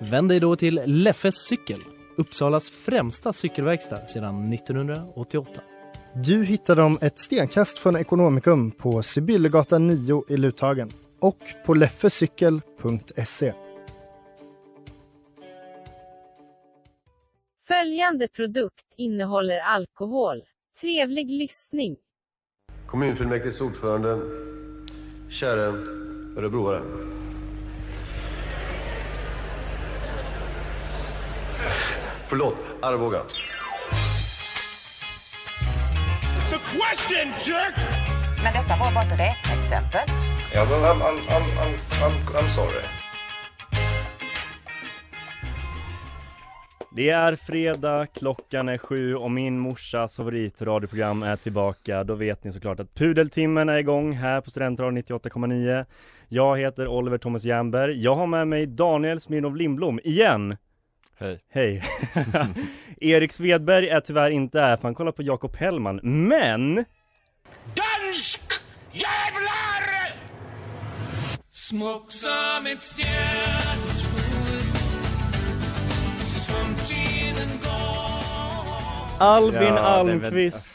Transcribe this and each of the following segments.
Vänd dig då till Leffes cykel, Uppsalas främsta cykelverkstad sedan 1988. Du hittar dem ett stenkast från Ekonomikum på Sibyllegatan 9 i Luthagen och på leffecykel.se. Följande produkt innehåller alkohol. Trevlig lyssning. Kommunfullmäktiges ordförande, käre örebroare. Förlåt, Arboga. Men detta var bara ett räkneexempel. Ja, well, I'm, I'm, I'm, I'm, I'm, I'm sorry. Det är fredag, klockan är sju och min morsas favoritradioprogram är tillbaka. Då vet ni såklart att Pudeltimmen är igång här på Studentradion 98,9. Jag heter Oliver Thomas Jernberg. Jag har med mig Daniel Smirnov Lindblom igen. Hej. Hej. Erik Svedberg är tyvärr inte här för han kollar på Jakob Hellman. Men Dansk jävlar! Smoke som ett stjärnskudd Som tiden går Albin Ja, Almqvist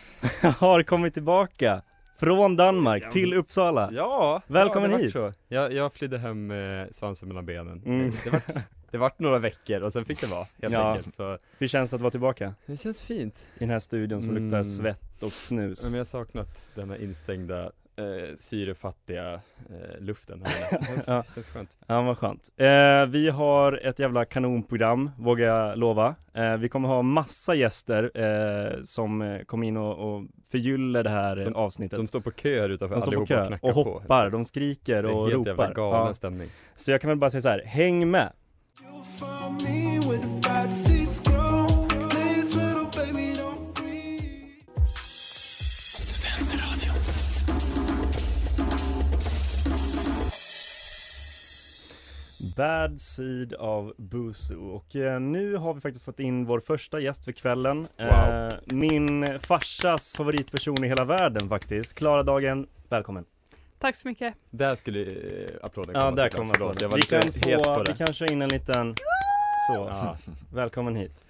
har kommit tillbaka från Danmark till Uppsala. Ja, Välkommen ja, hit. Så. Jag, jag flydde hem med svansen mellan benen. Mm. Det, vart, det vart några veckor och sen fick det vara, helt Ja. enkelt. Så Hur känns det att vara tillbaka? det känns fint. I den här studion som luktar Mm. svett och snus. Men jag har saknat denna instängda, eh, syrefattiga eh, luften här. Det känns, Ja. känns skönt. Ja vad skönt. Eh, vi har ett jävla kanonprogram, vågar jag lova. Eh, vi kommer ha massa gäster eh, som eh, kommer in och, och förgyller det här De- avsnittet. De står på kö utanför De står på allihopa och kö och på. hoppar, de skriker Det är och helt jävla ropar. galen Ja. stämning. Så jag kan väl bara säga så här, häng med! Bad Seed av Busu och eh, nu har vi faktiskt fått in vår första gäst för kvällen eh, Min farsas favoritperson i hela världen faktiskt Klara Dagen, välkommen! Tack så mycket. Där skulle eh, applåden Ja, komma där såklart. kommer applåden. Vi lite kan, få, det. vi kan köra in en liten Så, Ja. välkommen hit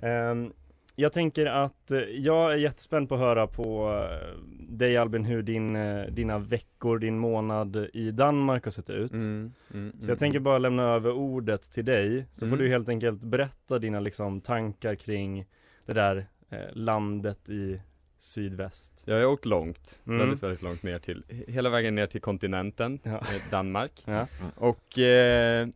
Ehm, Jag tänker att eh, jag är jättespänd på att höra på eh, dig Albin hur din, eh, dina veckor, din månad i Danmark har sett ut Mm, mm, Så jag tänker bara lämna över ordet till dig Så får Mm. du helt enkelt berätta dina liksom tankar kring det där eh, landet i sydväst Jag har åkt långt, Mm. väldigt, väldigt långt ner till, hela vägen ner till kontinenten, Ja. Danmark. Ja. Och eh,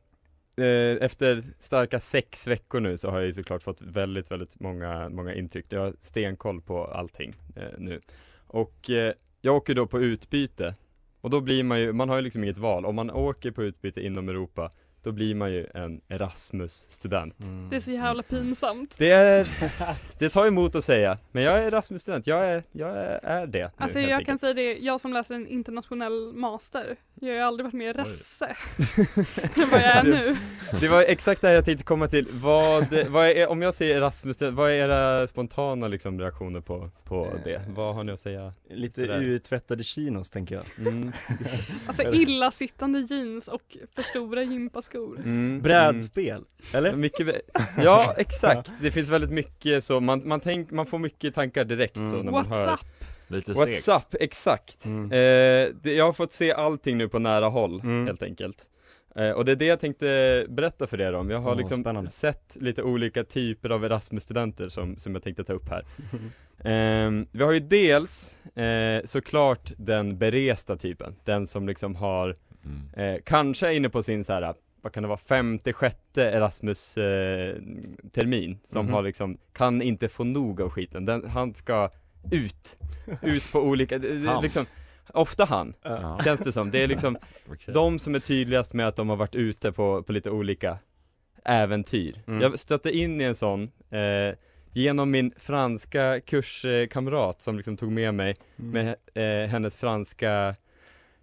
Eh, efter starka sex veckor nu så har jag ju såklart fått väldigt, väldigt många, många intryck. Jag har stenkoll på allting eh, nu. Och eh, jag åker då på utbyte. Och då blir man ju, man har ju liksom inget val. Om man åker på utbyte inom Europa, då blir man ju en Erasmus-student. Mm. Det är så jävla pinsamt. Det är, det tar emot att säga, men jag är Erasmus-student, jag är, jag är, är det nu, Alltså jag enkelt. kan säga det, jag som läser en internationell master, jag har ju aldrig varit mer rasse än vad jag är nu. Det var exakt det här jag tänkte komma till, vad, vad är, om jag säger Erasmus, vad är era spontana liksom reaktioner på, på Eh. det? Vad har ni att säga? Lite Sådär. urtvättade chinos tänker jag Mm. Alltså illasittande jeans och för stora gympaskor. Mm. Brädspel, eller? Mm. Mycket, vä- ja exakt, det finns väldigt mycket så, man, man, tänk, man får mycket tankar direkt så Mm. när man hör? Lite What's segt. up, exakt. Mm. Eh, det, jag har fått se allting nu på nära håll, Mm. helt enkelt. Eh, och det är det jag tänkte berätta för er om. Jag har Åh, liksom spännande. sett lite olika typer av Erasmus-studenter som, som jag tänkte ta upp här. Ehm, vi har ju dels eh, såklart den beresta typen, den som liksom har, Mm. eh, kanske är inne på sin så här, vad kan det vara, femte, sjätte Erasmus eh, termin, som Mhm. har liksom, kan inte få nog av skiten, den, han ska ut, ut på olika, liksom, ofta han, Ja. känns det som, det är liksom Okej. de som är tydligast med att de har varit ute på, på lite olika äventyr. Mm. Jag stötte in i en sån eh, genom min franska kurskamrat som liksom tog med mig Mm. med eh, hennes franska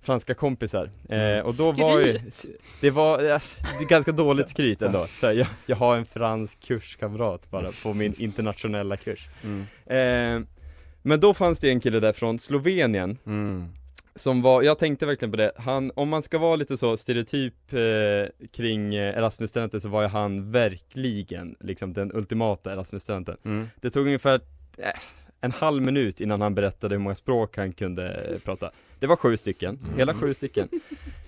franska kompisar. Eh, Mm. och då var ju, Skryt. det var är ganska dåligt skryt ändå. Så här, jag, jag har en fransk kurskamrat bara på min internationella kurs. Mm. Eh, men då fanns det en kille där från Slovenien Mm. som var, jag tänkte verkligen på det, han, om man ska vara lite så stereotyp eh, kring eh, Erasmus-studenter så var ju han verkligen liksom den ultimata Erasmus-studenten. Mm. Det tog ungefär eh, en halv minut innan han berättade hur många språk han kunde prata. Det var sju stycken, hela sju stycken.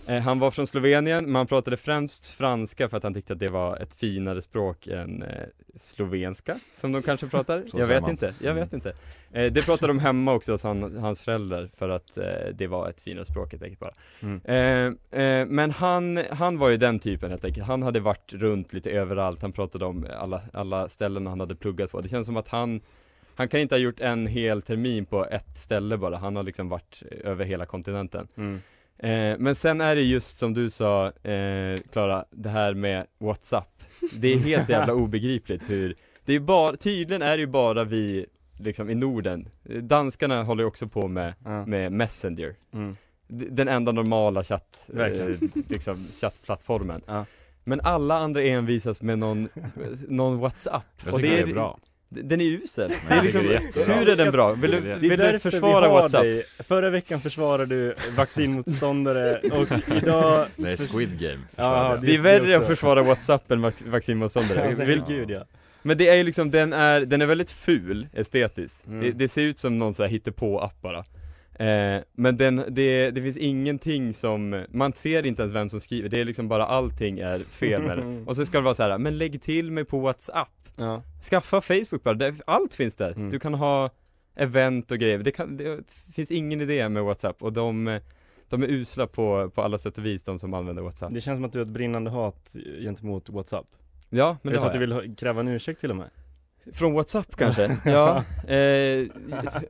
Eh, han var från Slovenien, men han pratade främst franska för att han tyckte att det var ett finare språk än eh, slovenska, som de kanske pratar. Så jag vet man. inte, jag vet inte. Eh, det pratade de hemma också hos han, hans föräldrar för att eh, det var ett finare språk helt enkelt bara. Mm. Eh, eh, men han, han var ju den typen helt enkelt. Han hade varit runt lite överallt, han pratade om alla, alla ställen han hade pluggat på. Det känns som att han han kan inte ha gjort en hel termin på ett ställe bara, han har liksom varit över hela kontinenten. Mm. Eh, men sen är det just som du sa, eh, Klara, det här med WhatsApp. Det är helt jävla obegripligt hur, det är bara, tydligen är det ju bara vi liksom i Norden, Eh, danskarna håller ju också på med, Ja. med Messenger. Mm. Den enda normala chatt, eh, liksom chattplattformen. Ja. Men alla andra envisas med någon, någon WhatsApp. Jag Och det det är bra. Den är usel. Nej, Det är liksom, det är hur är den bra? Vill du, vill du försvara vi WhatsApp? dig. Förra veckan försvarade du vaccinmotståndare och idag Nej, Squid Game Ja, det- Det är värre att försvara WhatsApp än vac- vaccinmotståndare. Alltså, Vill- Gud ja. Men det är ju liksom, den är, den är väldigt ful estetiskt. Mm. Det, det ser ut som någon så här hittepå-app bara. Eh, men den, det, det finns ingenting som, man ser inte ens vem som skriver, det är liksom bara allting är fel med det. Och så ska det vara så här, men lägg till mig på WhatsApp. Ja. Skaffa Facebook bara, det, allt finns där. Mm. Du kan ha event och grejer, det, kan, det finns ingen idé med WhatsApp och de, de är usla på, på alla sätt och vis, de som använder WhatsApp. Det känns som att du har ett brinnande hat gentemot WhatsApp. Ja, men är det så har att du vill kräva en ursäkt till och med? Från WhatsApp kanske? ja, eh,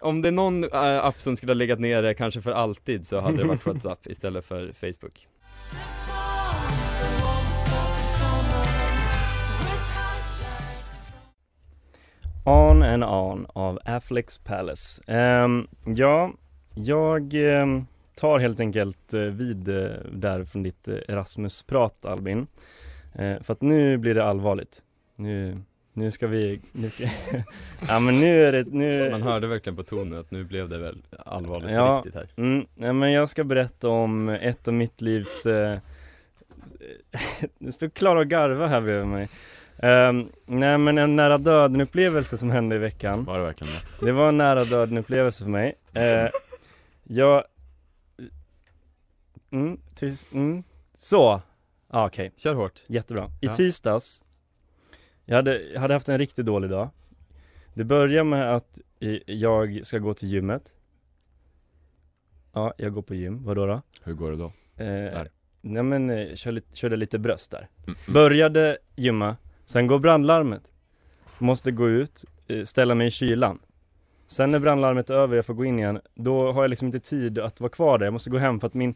om det är någon eh, app som skulle ha legat nere kanske för alltid så hade det varit WhatsApp istället för Facebook. On and On av Afflex Palace. Ehm, ja, jag ehm, tar helt enkelt eh, vid eh, där från ditt eh, Erasmus-prat Albin. För att nu blir det allvarligt. Nu, nu ska vi, nu ska, ja men nu är det, nu Man hörde verkligen på tonen att nu blev det väl allvarligt Ja. riktigt här. Mm, nej, men jag ska berätta om ett av mitt livs eh, Nu står Klara och garva här bredvid mig Ehm, Nej men en nära döden upplevelse som hände i veckan Var det verkligen det? Det var en nära döden upplevelse för mig uh, Jag mm, tyst, mm. Så, ah, okej Kör hårt. Jättebra. I Ja. tisdags jag hade, jag hade haft en riktigt dålig dag. Det börjar med att jag ska gå till gymmet. Ja, jag går på gym, vadå då? Hur går det då? Eh, nej men, eh, kör lite, körde lite bröst där. Mm. Började gymma, sen går brandlarmet. Måste gå ut, eh, ställa mig i kylan. Sen när brandlarmet är över, jag får gå in igen Då har jag liksom inte tid att vara kvar där, jag måste gå hem för att min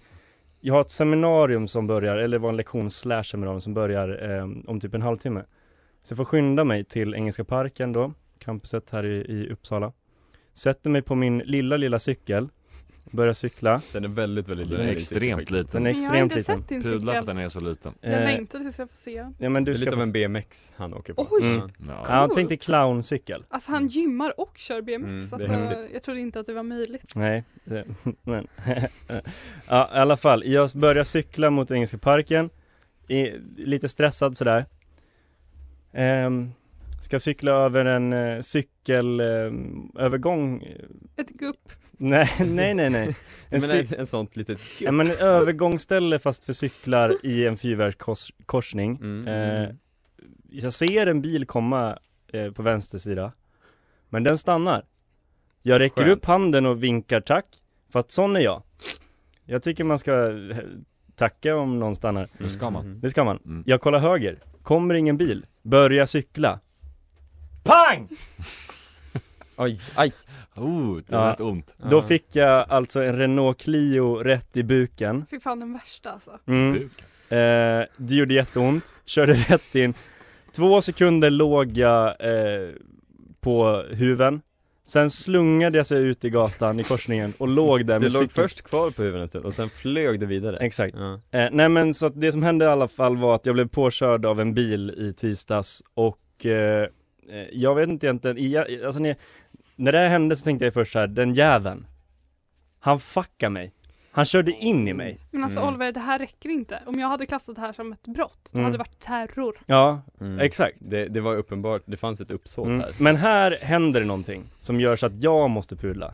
Jag har ett seminarium som börjar, eller var en lektion slash seminarium som börjar eh, om typ en halvtimme Så jag får skynda mig till Engelska parken då, campuset här i, i Uppsala Sätter mig på min lilla, lilla cykel Börjar cykla Den är väldigt, väldigt Den är liten. extremt liten. Den är Men jag har extremt inte liten sett din för att cykel. den är så liten. Jag Eh, längtar tills jag får se. Ja men Det du är ska lite av få en BMX han åker på. Oj! Mm. Ja. Ja, tänk dig clowncykel Alltså han gymmar och kör BMX. Mm, det är alltså, häftigt. jag trodde inte att det var möjligt. Nej, det, men Ja i alla fall, jag börjar cykla mot Engelska parken i, Lite stressad sådär Ska cykla över en eh, cykelövergång Ett gupp. Nej, nej, nej, nej En, Men cy- en, en sånt litet ja, men en övergångsställe fast för cyklar i en fyrvägskorsning Mm. eh, Jag ser en bil komma eh, på vänster sida Men den stannar Jag räcker Skönt. upp handen och vinkar tack För att sån är jag Jag tycker man ska eh, tacka om någon stannar Det ska man. Mm. Det ska man Mm. Jag kollar höger Kommer ingen bil Börjar cykla Pang! Oj, aj! Oh, det Ja. lät ont. Då Ja. fick jag alltså en Renault Clio rätt i buken Fy fan den värsta alltså. mm. Eh, det gjorde jätteont, körde rätt in Två sekunder låg jag eh, på huven Sen slungade jag sig ut i gatan i korsningen och låg där med låg cykeln först kvar på huvudet och sen flög du vidare. Exakt. Ja. eh, Nej men så att det som hände i alla fall var att jag blev påkörd av en bil i tisdags och eh, eh, jag vet inte egentligen, alltså när, när det här hände så tänkte jag först så här, den jäveln Han fuckar mig Han körde in i mig Men alltså Mm. Oliver, det här räcker inte. Om jag hade klassat det här som ett brott, då Mm. hade det varit terror. Ja, Mm. exakt det, det var uppenbart, det fanns ett uppsåt Mm. här Men här händer det någonting som gör så att jag måste pudla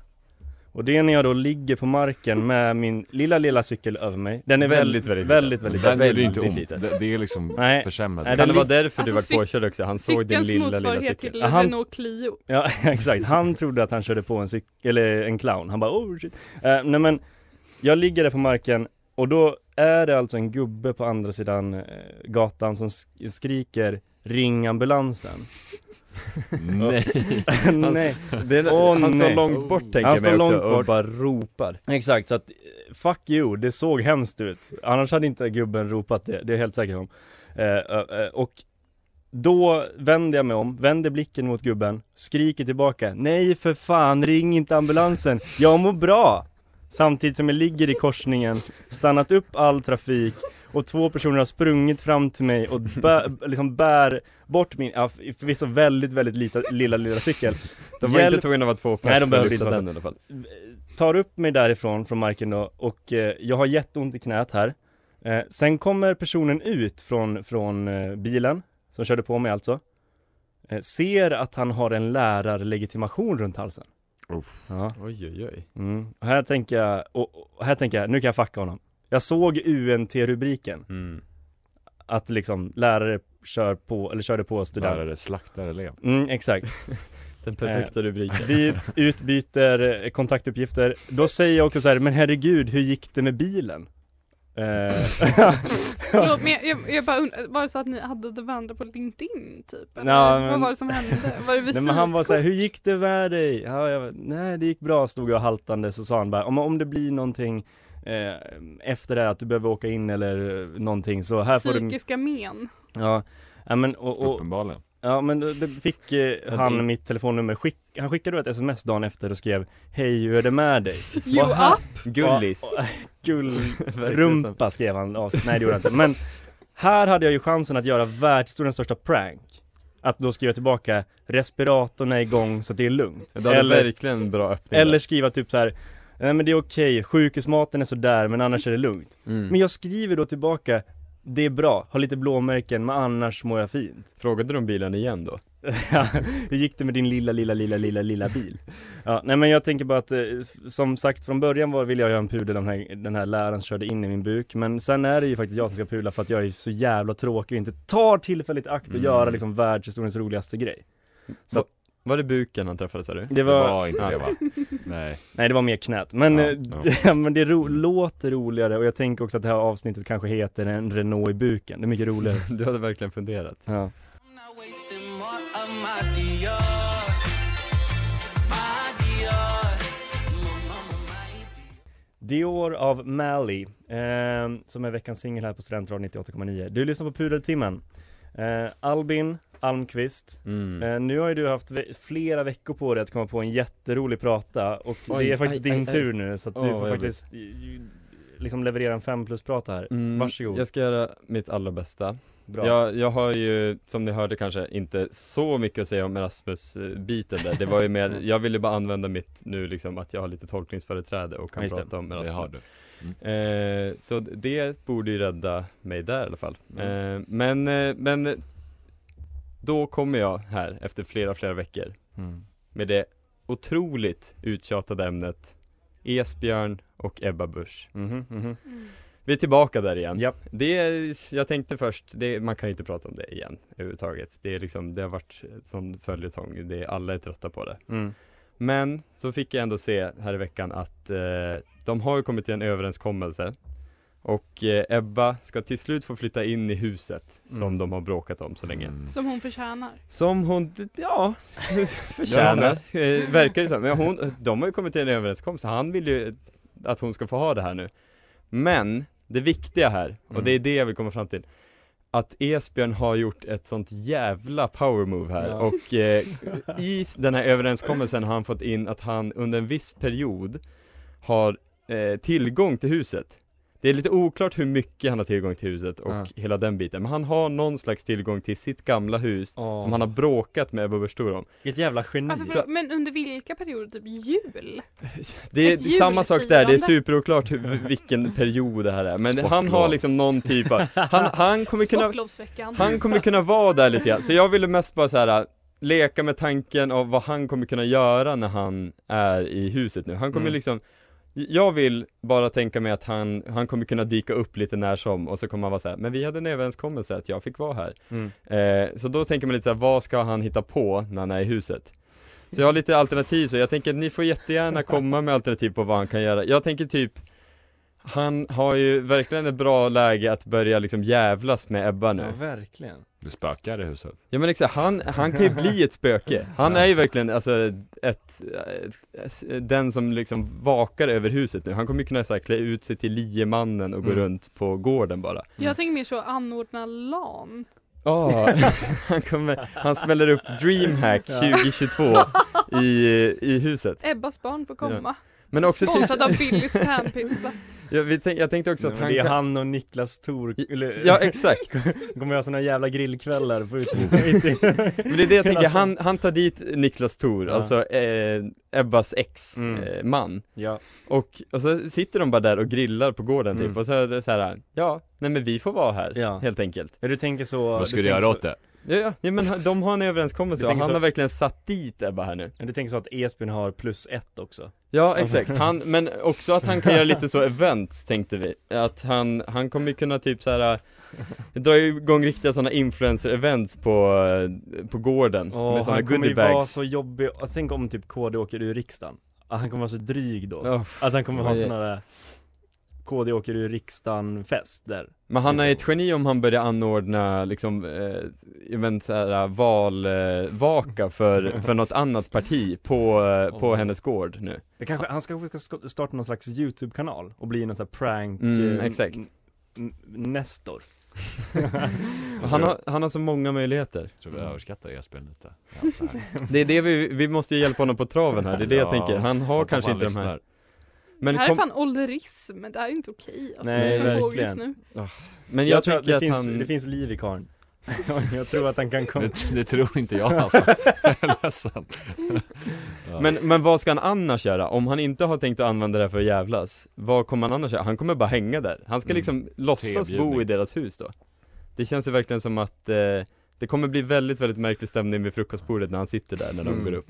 Och det är när jag då ligger på marken med min lilla lilla cykel över mig Den är väldigt, väldigt, väldigt, väldigt, Den gör det ju inte väldigt ont, liten. det, det är liksom Nej. försämrad Nej, Kan det vara därför du Alltså, var cyk- påkörd också? Han såg din Cykelns lilla lilla motsvarighet cykel till Ja, han- Renault Clio. Ja exakt, han trodde att han körde på en cykel, eller en clown, han bara oh shit eh, Nej men, jag ligger där på marken och då är det alltså en gubbe på andra sidan eh, gatan som sk- skriker Ring ambulansen Nej. Nej, Det Åh, han står nej. långt bort tänker Han jag mig också långt och bort. bara ropar Exakt, så att eh, fuck you, det såg hemskt ut. Annars hade inte gubben ropat det, det är jag helt säker om. Eh, eh, eh, och då vänder jag mig om, vänder blicken mot gubben, skriker tillbaka Nej för fan, ring inte ambulansen, jag mår bra! Samtidigt som jag ligger i korsningen, stannat upp all trafik och två personer har sprungit fram till mig och bär, liksom bär bort min, ja, förvisso väldigt, väldigt lita, lilla, lilla cykel. De var Hjälp- inte tvungna att vara två pers Nej, de behövde inte den i alla fall. tar upp mig därifrån från marken då och eh, jag har jätteont i knät här. Eh, Sen kommer personen ut från, från eh, bilen, som körde på mig alltså. Eh, Ser att han har en lärarlegitimation runt halsen Ja, Oj oj oj. Mm. och här tänker jag, och, och här tänker jag, nu kan jag fucka honom. Jag såg UNT-rubriken, mm. att liksom lärare kör på, eller körde på student. Lärare slaktar elev. Mm, exakt. Den perfekta rubriken. Vi utbyter eh, kontaktuppgifter, då säger jag också så här, men herregud, hur gick det med bilen? Eh, Förlåt, men jag, jag, bara undrar, var det så att ni hade varandra på LinkedIn typ? Eller Ja, men- vad var det som hände? Var det Nej, visitkort? men han var så här, hur gick det med dig? Ja, jag, nej det gick bra, stod jag haltande så sa han bara, om, om det blir någonting eh, efter det att du behöver åka in eller eh, någonting så här får du Psykiska men. Ja, ja men och, och Uppenbarligen. Ja men då- fick eh, han mitt telefonnummer, Skick, han skickade då ett sms dagen efter och skrev Hej hur är det med dig? You Och här- up? Gullis Ja, Gull, Verkligen rumpa skrev han av sig. nej det gjorde han inte men Här hade jag ju chansen att göra världshistoriens största prank Att då skriva tillbaka Respiratorn är igång så att det är lugnt Du hade Eller, verkligen bra öppning eller skriva typ så här. Nej men det är okej, sjukhusmaten är sådär men annars är det lugnt mm. Men jag skriver då tillbaka Det är bra, har lite blåmärken men annars mår jag fint Frågade de bilen igen då? Ja, Hur gick det med din lilla, lilla, lilla, lilla, lilla bil? Ja, nej men jag tänker bara att, eh, som sagt från början var, ville jag göra en pudel den här, den här läraren körde in i min buk Men sen är det ju faktiskt jag som ska pudla för att jag är så jävla tråkig och inte tar tillfället i akt att Mm. göra liksom världshistoriens roligaste grej Så Va- Var det buken han träffade sa du? det Det var, var inte det va? Nej. nej det var mer knät Men, Ja, eh, ja. det, men det ro, låter roligare och jag tänker också att det här avsnittet kanske heter en Renault i buken, det är mycket roligare Du hade verkligen funderat Ja Dior av Mally, eh, som är veckans singel här på Studentradion 98,9. Du lyssnar på Pudeltimmen. Eh, Albin Almqvist, mm. eh, nu har ju du haft ve- flera veckor på dig att komma på en jätterolig prata och Oj, det är faktiskt aj, din aj, aj. tur nu så att du Åh, får faktiskt ju- liksom leverera en fem plus prata här. Mm, Varsågod. Jag ska göra mitt allra bästa Bra. jag, jag har ju, som ni hörde kanske, inte så mycket att säga om Erasmus-biten där Det var ju mer, jag ville bara använda mitt nu liksom att jag har lite tolkningsföreträde och kan just det. prata om Det Erasmus har du. Eh, så det borde ju rädda mig där i alla fall. Mm. Eh, men, eh, men då kommer jag här efter flera, flera veckor Mm. med det otroligt uttjatade ämnet Esbjörn och Ebba Busch. Mhm, mhm. Vi är tillbaka där igen. Japp. Det är, jag tänkte först, det, man kan ju inte prata om det igen överhuvudtaget. Det är liksom, det har varit ett sån följetong, det, alla är trötta på det. Mm. Men så fick jag ändå se här i veckan att eh, de har ju kommit till en överenskommelse och eh, Ebba ska till slut få flytta in i huset som Mm. de har bråkat om så länge. Mm. Som hon förtjänar. Som hon, ja, förtjänar, eh, verkar det som. Men hon, de har ju kommit till en överenskommelse, han vill ju att hon ska få ha det här nu. Men, det viktiga här, och Mm. det är det jag vill komma fram till, att Esbjörn har gjort ett sånt jävla power move här Ja. och eh, i den här överenskommelsen har han fått in att han under en viss period har eh, tillgång till huset. Det är lite oklart hur mycket han har tillgång till huset och Ja. hela den biten, men han har någon slags tillgång till sitt gamla hus Åh. som han har bråkat med Ebba Busch om. Vilket jävla geni. Alltså, för, men under vilka perioder? Typ jul? Det är Ett samma sak där, det är superoklart hur, vilken period det här är, men han Sportlov. har liksom någon typ av, han, han kommer kunna. Han kommer kunna vara där lite grann, så jag ville mest bara så här leka med tanken av vad han kommer kunna göra när han är i huset nu. Han kommer Mm. liksom jag vill bara tänka mig att han, han kommer kunna dyka upp lite när som och så kommer han vara så här, men vi hade en överenskommelse att jag fick vara här. Mm. Eh, så då tänker man lite så här, vad ska han hitta på när han är i huset? Så jag har lite alternativ så jag tänker att ni får jättegärna komma med alternativ på vad han kan göra. Jag tänker typ han har ju verkligen ett bra läge att börja liksom jävlas med Ebba nu. Ja, verkligen. Det spökar i huset. Ja men exakt, han, han kan ju bli ett spöke. Han är ju verkligen alltså ett, ett, den som liksom vakar över huset nu. Han kommer ju kunna så här, klä ut sig till liemannen och gå Mm. runt på gården bara. Jag tänker mer så anordna LAN. Ja, han kommer, han smäller upp DreamHack Ja. 2022 i, i huset. Ebbas barn får komma. Men också typ, Sponsrad av Billys panpizza. jag, vi tänk, jag tänkte också Nej, att men han det är kan, han och Niklas eller, Ja exakt, kommer ha såna jävla grillkvällar på ute, men det är det jag tänker, Alltså- han, han tar dit Niklas Thor, Ja. alltså eh, Ebbas ex, Mm. eh, man Ja, Och, och så sitter de bara där och grillar på gården typ, Mm. och så är det så här, ja, nej men vi får vara här, Ja. helt enkelt ja du tänker så Vad ska du tänker göra så, åt det? Ja, ja, ja men de har en överenskommelse. Och han så- har verkligen satt dit Ebba här nu. Du tänker så att Esbjörn har plus ett också? Ja exakt, han, men också att han kan göra lite så events tänkte vi. Att han, han kommer kunna typ så här dra igång riktiga sådana influencer-events på, eh, på gården Åh, med sådana han kommer ju vara goodiebags. så jobbig, tänk om typ KD åker ur riksdagen. Att han kommer vara så dryg då, Oh, att han kommer ha sån här KD åker ur riksdagen fest där Men han är ett geni om han börjar anordna liksom, eh, event såhär valvaka för, för något annat parti på, eh, på hennes gård nu Det kanske, han ska ska starta någon slags YouTube-kanal och bli någon sån här prank Mm, eh, exakt. Nestor han har, han har så många möjligheter Jag tror vi överskattar Esbjörn lite. Ja. Det är det vi, vi måste ju hjälpa honom på traven här, det är det jag Ja, tänker, han har kanske han inte de här. Men, det här kom, är fan ålderism, det här är inte okej alltså, Nej, verkligen. nu. men jag, tror att det att finns, han det finns liv i karln Jag tror att han kan komma Det, det tror inte jag alltså. Jag är ledsen. Ja. men, men vad ska han annars göra? Om han inte har tänkt att använda det för att jävlas Vad kommer han annars göra? Han kommer bara hänga där Han ska Mm. liksom låtsas bo i deras hus då Det känns ju verkligen som att eh, Det kommer bli väldigt, väldigt märklig stämning vid frukostbordet när han sitter där när de Mm. går upp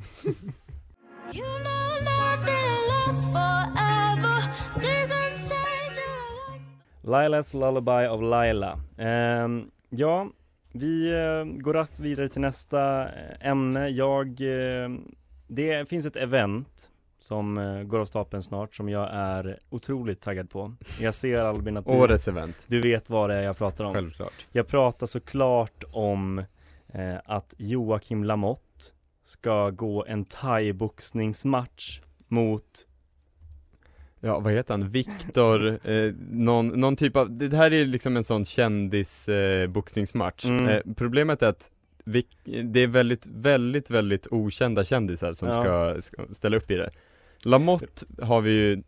Lilas Lullaby of Laila. Ehm, Ja, vi eh, går raskt vidare till nästa eh, ämne. Jag, eh, det finns ett event som eh, går av stapeln snart som jag är otroligt taggad på. Jag ser Albin att du, Årets event. du vet vad det är jag pratar om. Självklart. Jag pratar såklart om eh, att Joakim Lamotte ska gå en thai-boxningsmatch mot Ja, vad heter han? Viktor, eh, någon, någon typ av, det här är liksom en sån kändis eh, Mm. eh, Problemet är att vi, det är väldigt, väldigt, väldigt okända kändisar som Ja. ska, ska ställa upp i det Lamotte har vi ju,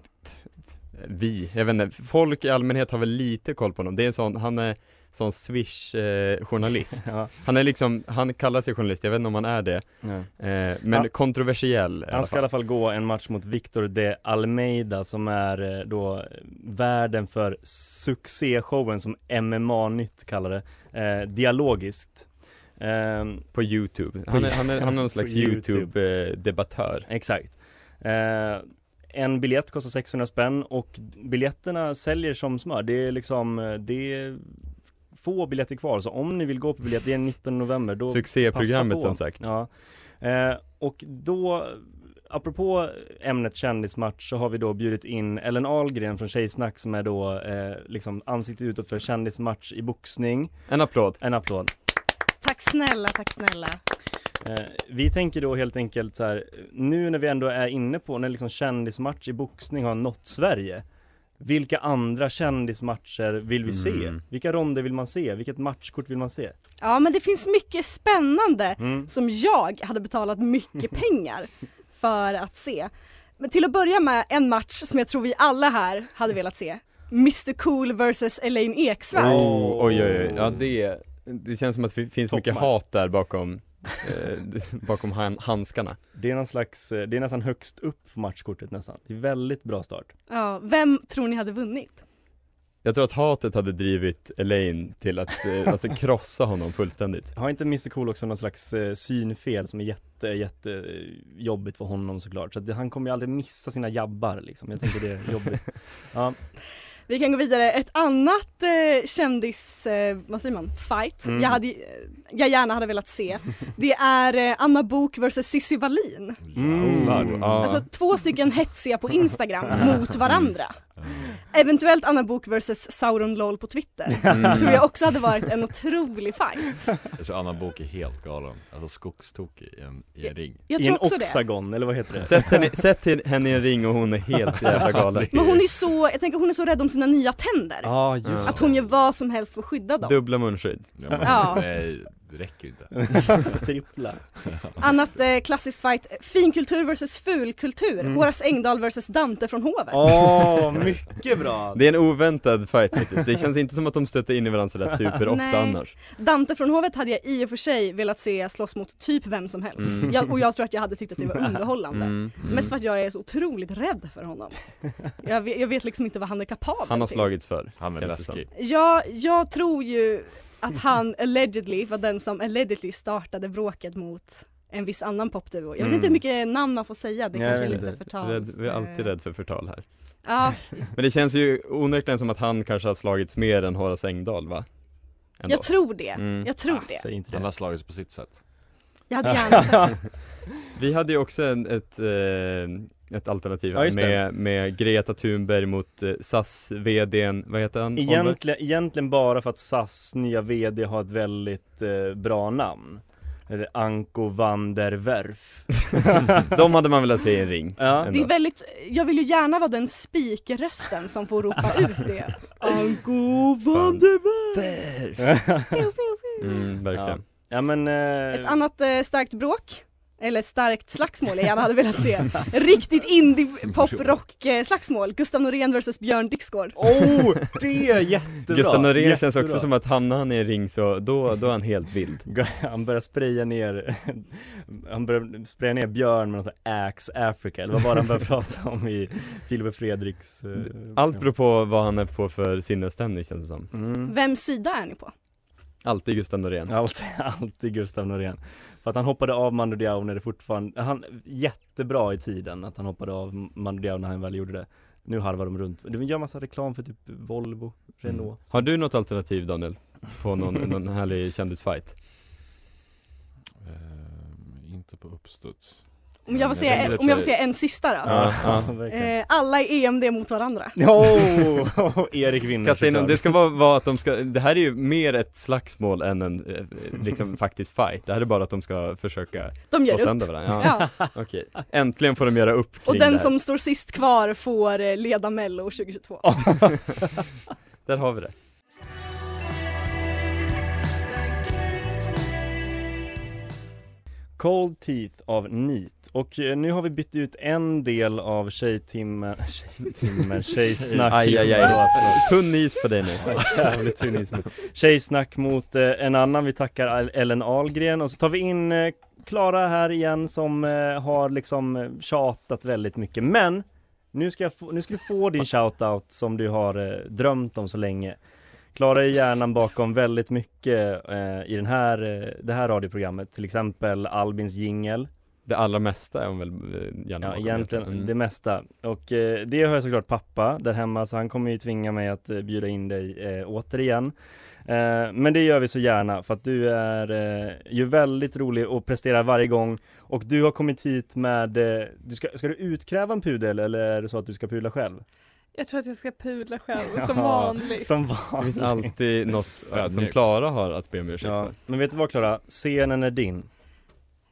vi, jag vet inte, folk i allmänhet har väl lite koll på honom, det är en sån, han är sån swish-journalist ja, Han är liksom, han kallar sig journalist, jag vet inte om han är det ja. eh, Men Ja. kontroversiell Han ska i alla fall gå en match mot Victor de Almeida som är eh, då värden för succéshowen som MMA-nytt kallar det, eh, dialogiskt. Ehm, På youtube, han är, han är, han är någon slags YouTube. youtube-debattör exakt. Eh, en biljett kostar 600 spänn och biljetterna säljer som smör. Det är liksom, eh, det är få biljetter kvar. Så om ni vill gå på biljett, det är 19 november, då Succéprogrammet passa på. som sagt Ja. Eh, och då, apropå ämnet kändismatch så har vi då bjudit in Ellen Ahlgren från Tjejsnack som är då eh, liksom ansiktet utåt för kändismatch i boxning. En applåd En applåd. Tack snälla, tack snälla. Eh, vi tänker då helt enkelt så här, nu när vi ändå är inne på när liksom kändismatch i boxning har nått Sverige. Vilka andra kändismatcher vill vi se? Mm. Vilka ronder vill man se? Vilket matchkort vill man se? Ja men det finns mycket spännande Mm. som jag hade betalat mycket pengar för att se. Men till att börja med en match som jag tror vi alla här hade velat se. Mr Cool vs Elaine Eksvärd. Oh, oj oj oj, ja det, det känns som att det finns mycket Toppmatch. hat där bakom, bakom han, handskarna. Det är någon slags, eh, det är nästan högst upp på matchkortet nästan. Det är väldigt bra start. Ja, vem tror ni hade vunnit? Jag tror att hatet hade drivit Elaine till att eh, alltså krossa honom fullständigt. Har inte Mr Cool också någon slags eh, synfel som är jätte, jätte eh, jobbigt för honom såklart? Så att det, han kommer ju aldrig missa sina jabbar liksom. Jag tänker det är jobbigt. Ja. Vi kan gå vidare. Ett annat eh, kändis, eh, vad säger man, fight Mm. jag, hade, eh, jag gärna hade velat se. Det är eh, Anna Bok vs Cissi Wallin. Mm. Alltså två stycken hetsiga på Instagram mot varandra. Eventuellt Anna Bok vs Sauron LOL på Twitter. Mm. Tror jag också hade varit en otrolig fight. Jag tror Anna Bok är helt galen, alltså skogstokig i en, i en ring Jag I tror en också det. oxagon, eller vad heter det? Sätt henne, sätt henne i en ring och hon är helt jävla galen. Men hon är så, jag tänker hon är så rädd om sina nya tänder. Just Att hon gör vad som helst för att skydda dem. Dubbla munskydd. ja, men, Ja. Nej, det räcker inte Trippla. Annat eh, klassiskt fight, finkultur vs fulkultur. Mm. Horace Engdahl vs Dante från Hovet. Åh, mycket bra! Det är en oväntad fight faktiskt. Det känns inte som att de stöter in i varandra sådär superofta Nej. annars. Dante från Hovet hade jag i och för sig velat se slåss mot typ vem som helst. Mm. Jag, och jag tror att jag hade tyckt att det var underhållande. Mm. Mest för att jag är så otroligt rädd för honom. Jag vet, jag vet liksom inte vad han är kapabel Han har till. slagits för. Han är läskig Jag, jag tror ju att han allegedly var den som allegedly startade bråket mot en viss annan popduo. Jag vet Mm. inte hur mycket namn man får säga, det Nej, kanske är lite. Rädd, vi är alltid eh, rädd för förtal här. Ja, Men det känns ju onekligen som att han kanske har slagits mer än Horace Engdahl va? Ändå. jag tror det. Mm. Jag tror Ah, det. Säg inte Han det. har slagits på sitt sätt Jag hade gärna sett Vi hade ju också en, ett, eh, ett alternativ Ja, med, med Greta Thunberg mot eh, SAS VDn, vad heter han? Egentligen, egentligen bara för att SAS nya VD har ett väldigt eh, bra namn. Anko van der Werf. De hade man velat se i en ring. Ja. Det är väldigt, jag vill ju gärna vara den speakerrösten som får ropa ut det. Anko van der Werf. Mm, verkligen. Ja men... Ett Eh, annat eh, starkt bråk, eller starkt slagsmål jag gärna hade velat se. Riktigt indie pop rock eh, slagsmål. Gustav Norén vs Björn Dixgård. oh, det är jättebra! Gustav Norén känns Jättebra. också som att hamnar han i en ring så då, då är han helt vild. Han börjar spraya ner, han börjar spraya ner Björn med någon sån här Axe Africa, eller vad var det han började prata om i Filip och Fredriks Allt beror på vad han är på för sinnesstämning känns det som. mm. Vems sida är ni på? Alltid Gustav Norén. Alltid, alltid Gustav Norén För att han hoppade av Mando Diao när det fortfarande, han, jättebra i tiden att han hoppade av Mando Diao när han väl gjorde det Nu harvar de runt, de gör massa reklam för typ Volvo, Renault Mm. Har du något alternativ Daniel? På någon, någon härlig kändisfight? eh, Inte på uppstuds Om jag får säga, om jag får säga en sista då. Ja, ja. Eh, alla i EMD mot varandra. Oh, Erik vinner Kasta in. Det ska vara, vara att de ska, det här är ju mer ett slagsmål än en eh, liksom faktisk fight. Det här är bara att de ska försöka De slå upp. sönder varandra. Ja. Okej, äntligen får de göra upp kring Och den som står sist kvar får eh, leda mello 2022. Där har vi det. Cold Teeth av NEAT. Och eh, nu har vi bytt ut en del av tjejtimmen, tjejtimmen, tjejsnack Aj. Tunn is på dig nu. Jävligt tunn is mot- Tjejsnack mot eh, en annan, vi tackar Ellen Ahlgren. Och så tar vi in eh, Klara här igen som har liksom tjatat väldigt mycket. Men nu ska, jag få, nu ska du få din shoutout som du har drömt om så länge Klara är hjärnan bakom väldigt mycket eh, i den här, eh, det här radioprogrammet, till exempel Albins jingel. Det allra mesta är hon väl eh, Ja bakom, egentligen mm. det mesta. Och eh, det har jag såklart pappa där hemma så han kommer ju tvinga mig att eh, bjuda in dig eh, återigen. Eh, Men det gör vi så gärna för att du är ju väldigt rolig och presterar varje gång. Och du har kommit hit med, du ska, ska du utkräva en pudel eller är det så att du ska pudla själv? Jag tror att jag ska pudla själv som vanligt. Som Det vanligt finns alltid något som Ödmjukt. Klara har att be om ursäkt ja, för. Men vet du vad Klara? Scenen är din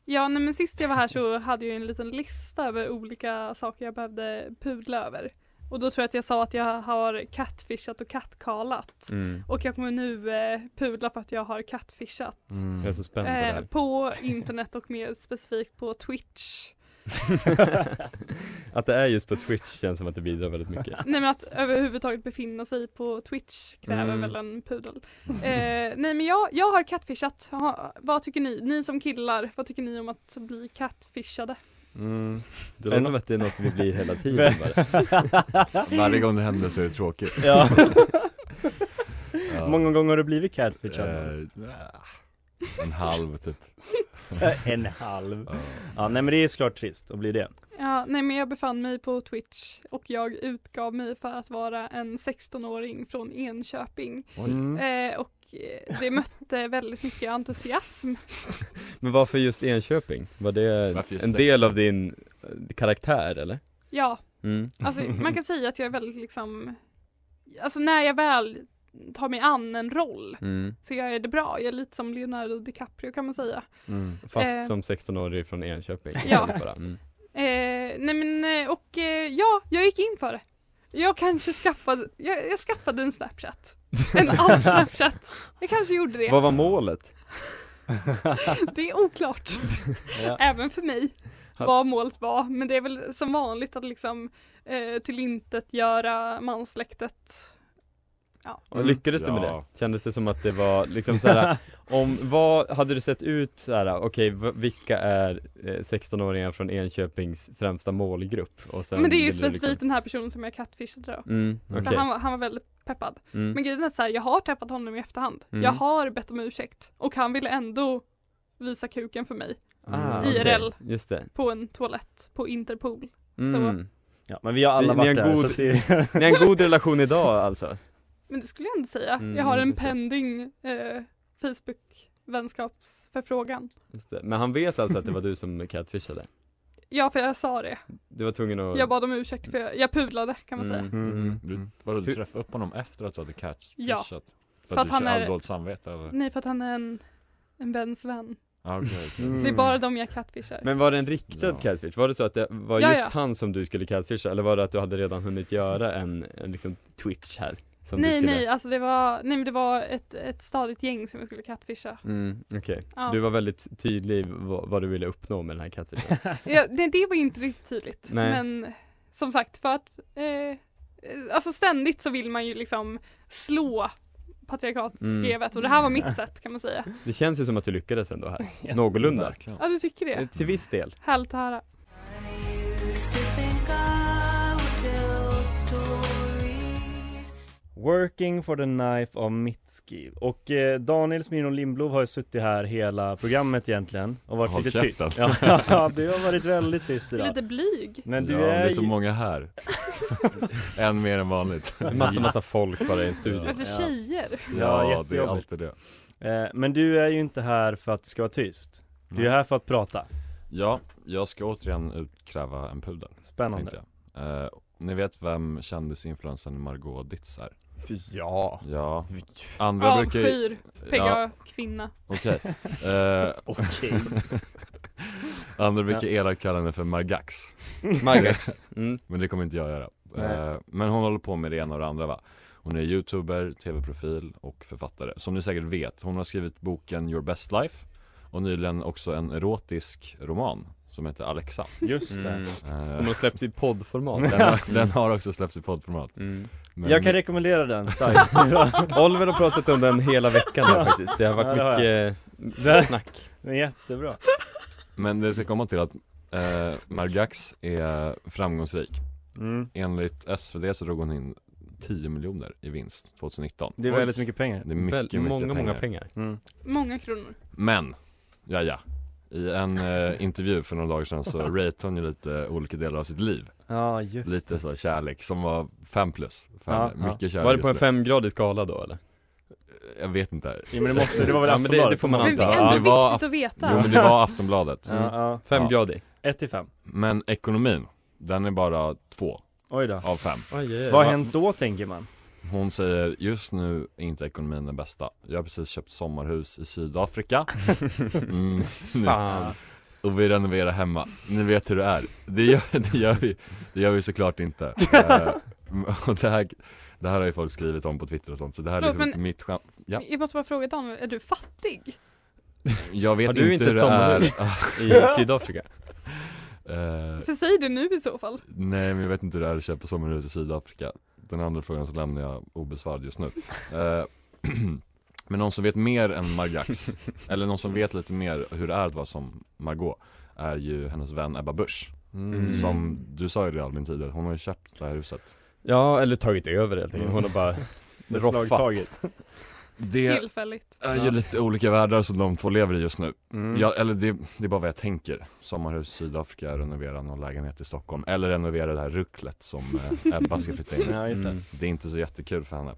Ja, nej, men sist jag var här så hade jag en liten lista över olika saker jag behövde pudla över. Och då tror jag att jag sa att jag har catfishat och kattkalat. Mm. Och jag kommer nu eh, pudla för att jag har catfishat. Mm. Jag är så spänd på det här. Eh, på internet och mer specifikt på Twitch. Att det är just på Twitch känns som att det bidrar väldigt mycket Nej men att överhuvudtaget befinna sig på Twitch kräver Mm. väl en pudel. Eh, nej men jag, jag har catfishat. Ha, vad tycker ni? Ni som killar, vad tycker ni om att bli catfishade? mm. Det låter som att det är något vi blir hela tiden bara. Varje gång det händer så är det tråkigt Ja. Ja. Många gånger har du blivit catfishad? Eh, En halv typ en halv? Ja nej men det är såklart trist att bli det. Ja, nej men jag befann mig på Twitch och jag utgav mig för att vara en 16-åring från Enköping. Mm. Eh, och eh, det mötte väldigt mycket entusiasm. Men varför just Enköping? Var det Varför en del av din eh, karaktär eller? Ja, Mm. alltså man kan säga att jag är väldigt liksom, alltså när jag väl tar mig an en roll Mm. så gör jag det bra. Jag är lite som Leonardo DiCaprio kan man säga. Mm. Fast Eh. som 16-årig från Enköping Ja. Mm. Eh, nej men eh, och eh, ja, jag gick in för det. Jag kanske skaffade, jag, jag skaffade en Snapchat. En alt Snapchat. Jag kanske gjorde det. Vad var målet? Det är oklart. Ja. Även för mig. Vad målet var. Men det är väl som vanligt att liksom eh, till intet göra mansläktet. Ja. Och lyckades du med Ja. det? Kändes det som att det var liksom såhär, om vad hade du sett ut såhär, okej v- vilka är eh, 16-åringar från Enköpings främsta målgrupp? Och sen men det är ju specifikt liksom... den här personen som jag catfishade då. Mm, För okej. han, var, han var väldigt peppad. Mm. Men grejen är så här, jag har träffat honom i efterhand. Mm. Jag har bett om ursäkt. Och han ville ändå visa kuken för mig. Ah, IRL. Just det. På en toalett på Interpol. Så, Mm. Ja men vi har alla Ni- ni varit har där god- så det... Ni har en god relation idag alltså? Men det skulle jag ändå säga. Mm, jag har en pending eh, Facebook vänskapsförfrågan. Men han vet alltså att det var du som catfishade? Ja för jag sa det. Du var tvungen att... Jag bad om ursäkt för jag, jag pudlade kan man säga. Mm, mm. Du, vadå, du Hur- träffade upp honom efter att du hade catfishat? Ja. För, För att, att du han är- dåligt samvete eller? Nej för att han är en, en väns vän. Ah, okej. Mm. Det är bara de jag catfishar. Men var det en riktad Ja. catfish? Var det så att det var Ja, just ja. han som du skulle catfisha? Eller var det att du hade redan hunnit göra en, en liksom twitch här? Som nej skulle... nej, alltså det var, nej men det var ett, ett stadigt gäng som jag skulle catfisha. Mm, okej. Så Ja. du var väldigt tydlig vad, vad du ville uppnå med den här catfishen? Ja, det, det var inte riktigt tydligt. Nej. Men som sagt för att eh, Alltså ständigt så vill man ju liksom slå patriarkatskrevet och det här var mitt sätt kan man säga. Det känns ju som att du lyckades ändå här, någorlunda Ja du tycker det? Till viss del Härligt att höra. Working for the knife av Mitski. Och eh, Daniel Smirnoff Lindblom har ju suttit här hela programmet egentligen och varit Håll lite tyst. Ja, du har varit väldigt tyst idag. Lite blyg. Men du ja, är det är så många här En mer än vanligt Massa massa folk bara i en studio Alltså tjejer. Ja, Ja, det är alltid det Eh, men du är ju inte här för att det ska vara tyst. Du är här för att prata. Ja, jag ska återigen utkräva en pudel Spännande. Eh, Ni vet vem kändisinfluensen Margot Ditz är? Ja. Ja. Andra brukar ju Avskyr pigga kvinna. Okej. Eh, Okej. Andra brukar elakt kalla henne för Margax. Margax. Mm. Men det kommer inte jag göra. Nej. Eh, Men hon håller på med det ena och det andra va? Hon är youtuber, tv-profil och författare. Som ni säkert vet, hon har skrivit boken Your Best Life Och nyligen också en erotisk roman som heter Alexa. Just det. Mm. Eh, Hon har släppt i poddformat. Den, har, den har också släppts i poddformat. Mm. Men- Jag kan rekommendera den starkt. Oliver har pratat om den hela veckan här faktiskt Det har varit Ja, det har mycket Det- snack Den är jättebra. Men det ska komma till att eh, Margax är framgångsrik Mm. Enligt SvD så drog hon in 10 miljoner i vinst 2019 Det är väldigt mycket pengar. Det är mycket, Väl, mycket många, pengar. många pengar Mm. Många kronor. Men, ja ja I en eh, intervju för några dagar sedan så ratade hon ju lite olika delar av sitt liv Ja, just Lite så kärlek som var 5 plus, fem, Ja, ja. mycket kärlek Var det på en femgradig skala då eller? Jag vet inte Ja, men det måste, det var väl Ja, men det- det får man Men det anta. är ändå Ja, det var viktigt att veta. Jo men det var Aftonbladet Ja, ja. Femgradig? 1 till 5. Men ekonomin, den är bara 2 Oj då. av 5 Oj, Vad har hänt då tänker man? Hon säger just nu är inte ekonomin den bästa Jag har precis köpt sommarhus i Sydafrika mm. Fan. Och vi renoverar hemma Ni vet hur det är Det gör, det gör, vi, det gör vi såklart inte Eh, Och det här, det här har ju folk skrivit om på Twitter och sånt så det här är Förlåt, liksom inte mitt skämt. Ja. Jag måste bara fråga Daniel, är du fattig? Jag vet Har du inte inte hur ett det är. sommarhus i Sydafrika? Eh, Så säg det nu i så fall. nej men jag vet inte hur det är att köpa sommarhus i Sydafrika. Den andra frågan så lämnar jag obesvarad just nu. Eh, men någon som vet mer än Margax, eller någon som vet lite mer hur det är att vara som Margot är ju hennes vän Ebba Busch. Mm. Som du sa ju det Albin tidigare, hon har ju köpt det här huset. Ja, eller tagit över helt enkelt. Hon har bara roffat. Det Tillfälligt. är ju lite olika världar som de två lever i just nu. Mm. Ja, eller det, det är bara vad jag tänker. Sommarhus i Sydafrika, renovera någon lägenhet i Stockholm. Eller renovera det här rucklet som eh, Ebba ska flytta in i. Ja, just det. Mm. Det är inte så jättekul för henne.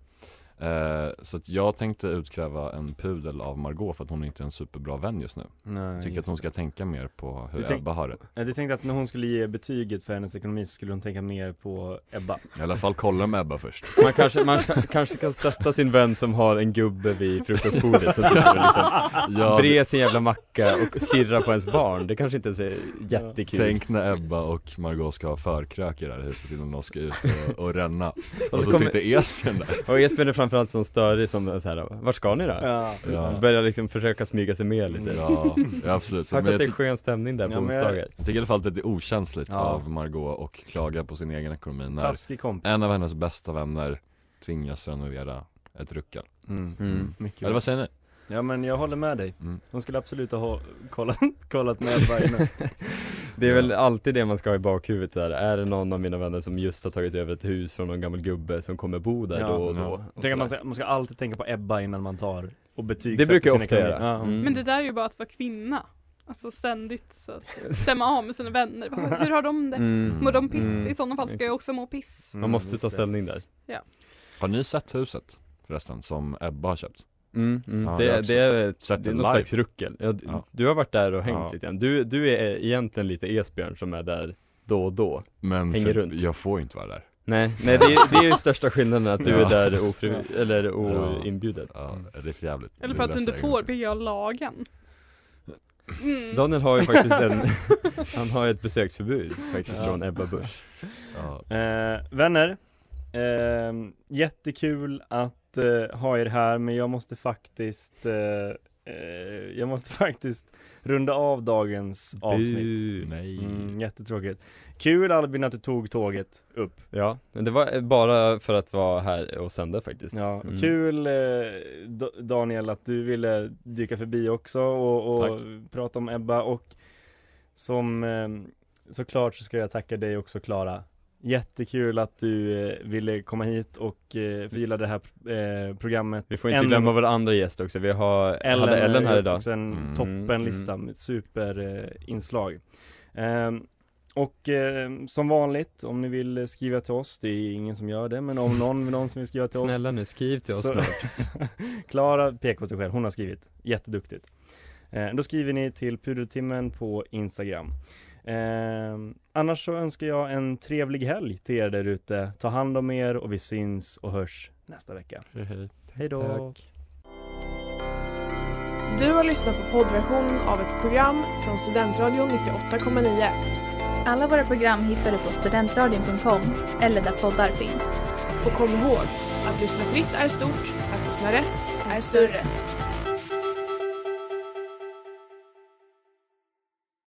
Eh, så att jag tänkte utkräva en pudel av Margot för att hon inte är en superbra vän just nu. Nej, Tycker just att hon det. ska tänka mer på hur tänk- Ebba har det. Ja, Du tänkte att när hon skulle ge betyget för hennes ekonomi så skulle hon tänka mer på Ebba I alla fall kolla med Ebba först. Man kanske, man kanske kan stötta sin vän som har en gubbe vid frukostbordet som sitter och liksom Ja, brer sin jävla macka och stirrar på ens barn. Det kanske inte ens är jättekul. Tänk när Ebba och Margot ska ha förkrök i det här huset innan de ska ut och, och ränna. Och, Och så så, kommer- sitter Esbjörn där. Och Esbjörn är framförallt sån störig som så här, vart ska ni då? Ja, Ja. Börjar liksom försöka smyga sig med lite. Ja, ja absolut. Hört att det är ty- skön stämning där på Ja, men jag- onsdagar. jag tycker i alla fall att det är okänsligt Ja. av Margot och klaga på sin egen ekonomi när en av hennes bästa vänner tvingas renovera ett ruckel. mm. Mm. Mycket Eller vad säger ni? Ja men jag håller med dig Mm. Hon skulle absolut ha kollat, kollat med Ebba innan Det är väl alltid det man ska ha i bakhuvudet där. Är det någon av mina vänner som just har tagit över ett hus från någon gammal gubbe som kommer bo där Ja, då och ja. då? Och Tänk att man, ska, man ska alltid tänka på Ebba innan man tar och betygsätter Det brukar jag ofta göra. Ja. Mm. Men det där är ju bara att vara kvinna. Alltså ständigt så stämma av med sina vänner. Hur har de det? Mm. Mår de piss? Mm. I sådana fall ska jag också må piss. Man måste ta ställning där. Har ni sett huset förresten som Ebba har köpt? Mm, mm. Ja, det, det är, ett, det är någon live. slags ruckel. Ja, du, Ja. du har varit där och hängt Ja. lite grann. Du, du är egentligen lite Esbjörn som är där då och då. Men Hänger runt. jag får inte vara där. Nej, nej det, är, det är ju största skillnaden att du Ja. är där ofri, eller oinbjuden. Ja, det är för jävligt. Eller för att du inte får gjort. bygga lagen. Mm. Daniel har ju faktiskt en, han har ju ett besöksförbud faktiskt Ja. från Ebba Busch. Ja. Eh, vänner, eh, jättekul att eh, ha er här men jag måste faktiskt eh, eh, Jag måste faktiskt runda av dagens avsnitt Bu. Nej. mm, Jättetråkigt Kul Albin att du tog tåget upp Ja, men det var bara för att vara här och sända faktiskt. Ja, Mm. kul eh, Daniel att du ville dyka förbi också och, och prata om Ebba och som eh, såklart så ska jag tacka dig också Klara Jättekul att du eh, ville komma hit och eh, förgylla det här eh, programmet Vi får inte Ännu- glömma vår andra gäst också, vi har, Ellen, hade Ellen här är idag. också en Mm. toppenlista Mm. med superinslag Ehm, Och eh, som vanligt, om ni vill skriva till oss, det är ingen som gör det, men om någon, någon som vill skriva till oss Snälla nu, skriv till oss så- snart. Klara pekar på sig själv, hon har skrivit. Jätteduktigt. Eh, då skriver ni till Pudeltimmen på Instagram. Eh, annars så önskar jag en trevlig helg till er där ute. Ta hand om er och vi syns och hörs nästa vecka. Hej, hej. Hej då! Tack. Du har lyssnat på poddversionen av ett program från Studentradion 98,9. Alla våra program hittar du på studentradion.com eller där poddar finns. Och kom ihåg, att lyssna fritt är stort, att lyssna rätt är större.